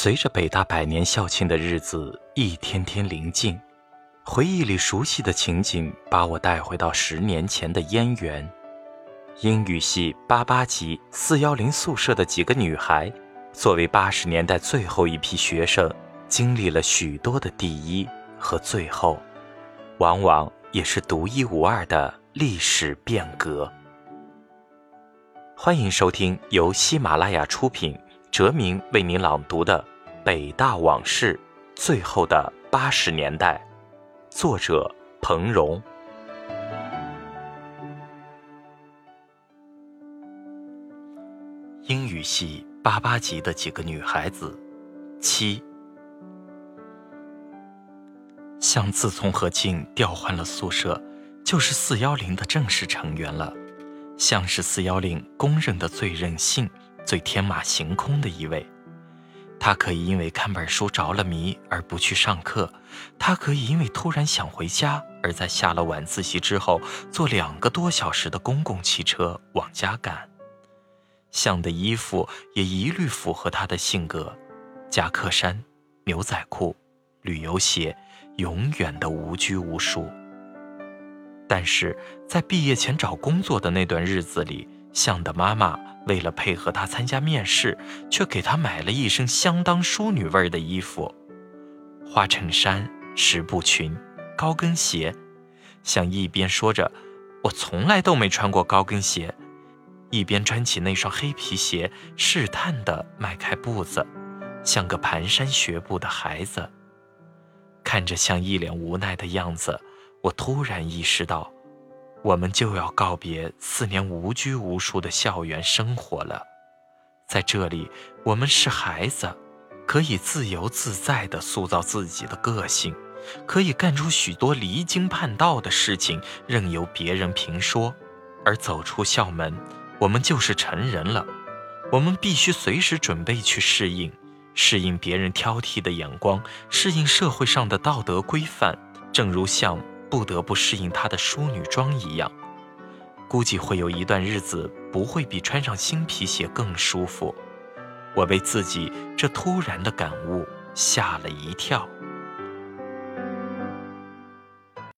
随着北大百年校庆的日子一天天临近，回忆里熟悉的情景把我带回到十年前的燕园。英语系八八级四幺零宿舍的几个女孩，作为八十年代最后一批学生，经历了许多的第一和最后，往往也是独一无二的历史变革。欢迎收听由喜马拉雅出品。哲明为您朗读的《北大往事：最后的八十年代》，作者彭荣。英语系八八级的几个女孩子，七，像自从和静调换了宿舍，就是四幺零的正式成员了，像是四幺零公认的最任性。最天马行空的一位，他可以因为看本书着了迷而不去上课，他可以因为突然想回家而在下了晚自习之后坐两个多小时的公共汽车往家赶。像的衣服也一律符合他的性格：夹克衫、牛仔裤、旅游鞋，永远的无拘无束。但是在毕业前找工作的那段日子里，向的妈妈。为了配合他参加面试，却给他买了一身相当淑女味的衣服：花衬衫、十步裙、高跟鞋。像一边说着“我从来都没穿过高跟鞋”，一边穿起那双黑皮鞋，试探地迈开步子，像个蹒跚学步的孩子。看着像一脸无奈的样子，我突然意识到。我们就要告别四年无拘无束的校园生活了，在这里，我们是孩子，可以自由自在地塑造自己的个性，可以干出许多离经叛道的事情，任由别人评说。而走出校门，我们就是成人了，我们必须随时准备去适应，适应别人挑剔的眼光，适应社会上的道德规范，正如像。不得不适应她的淑女装一样，估计会有一段日子不会比穿上新皮鞋更舒服。我为自己这突然的感悟吓了一跳。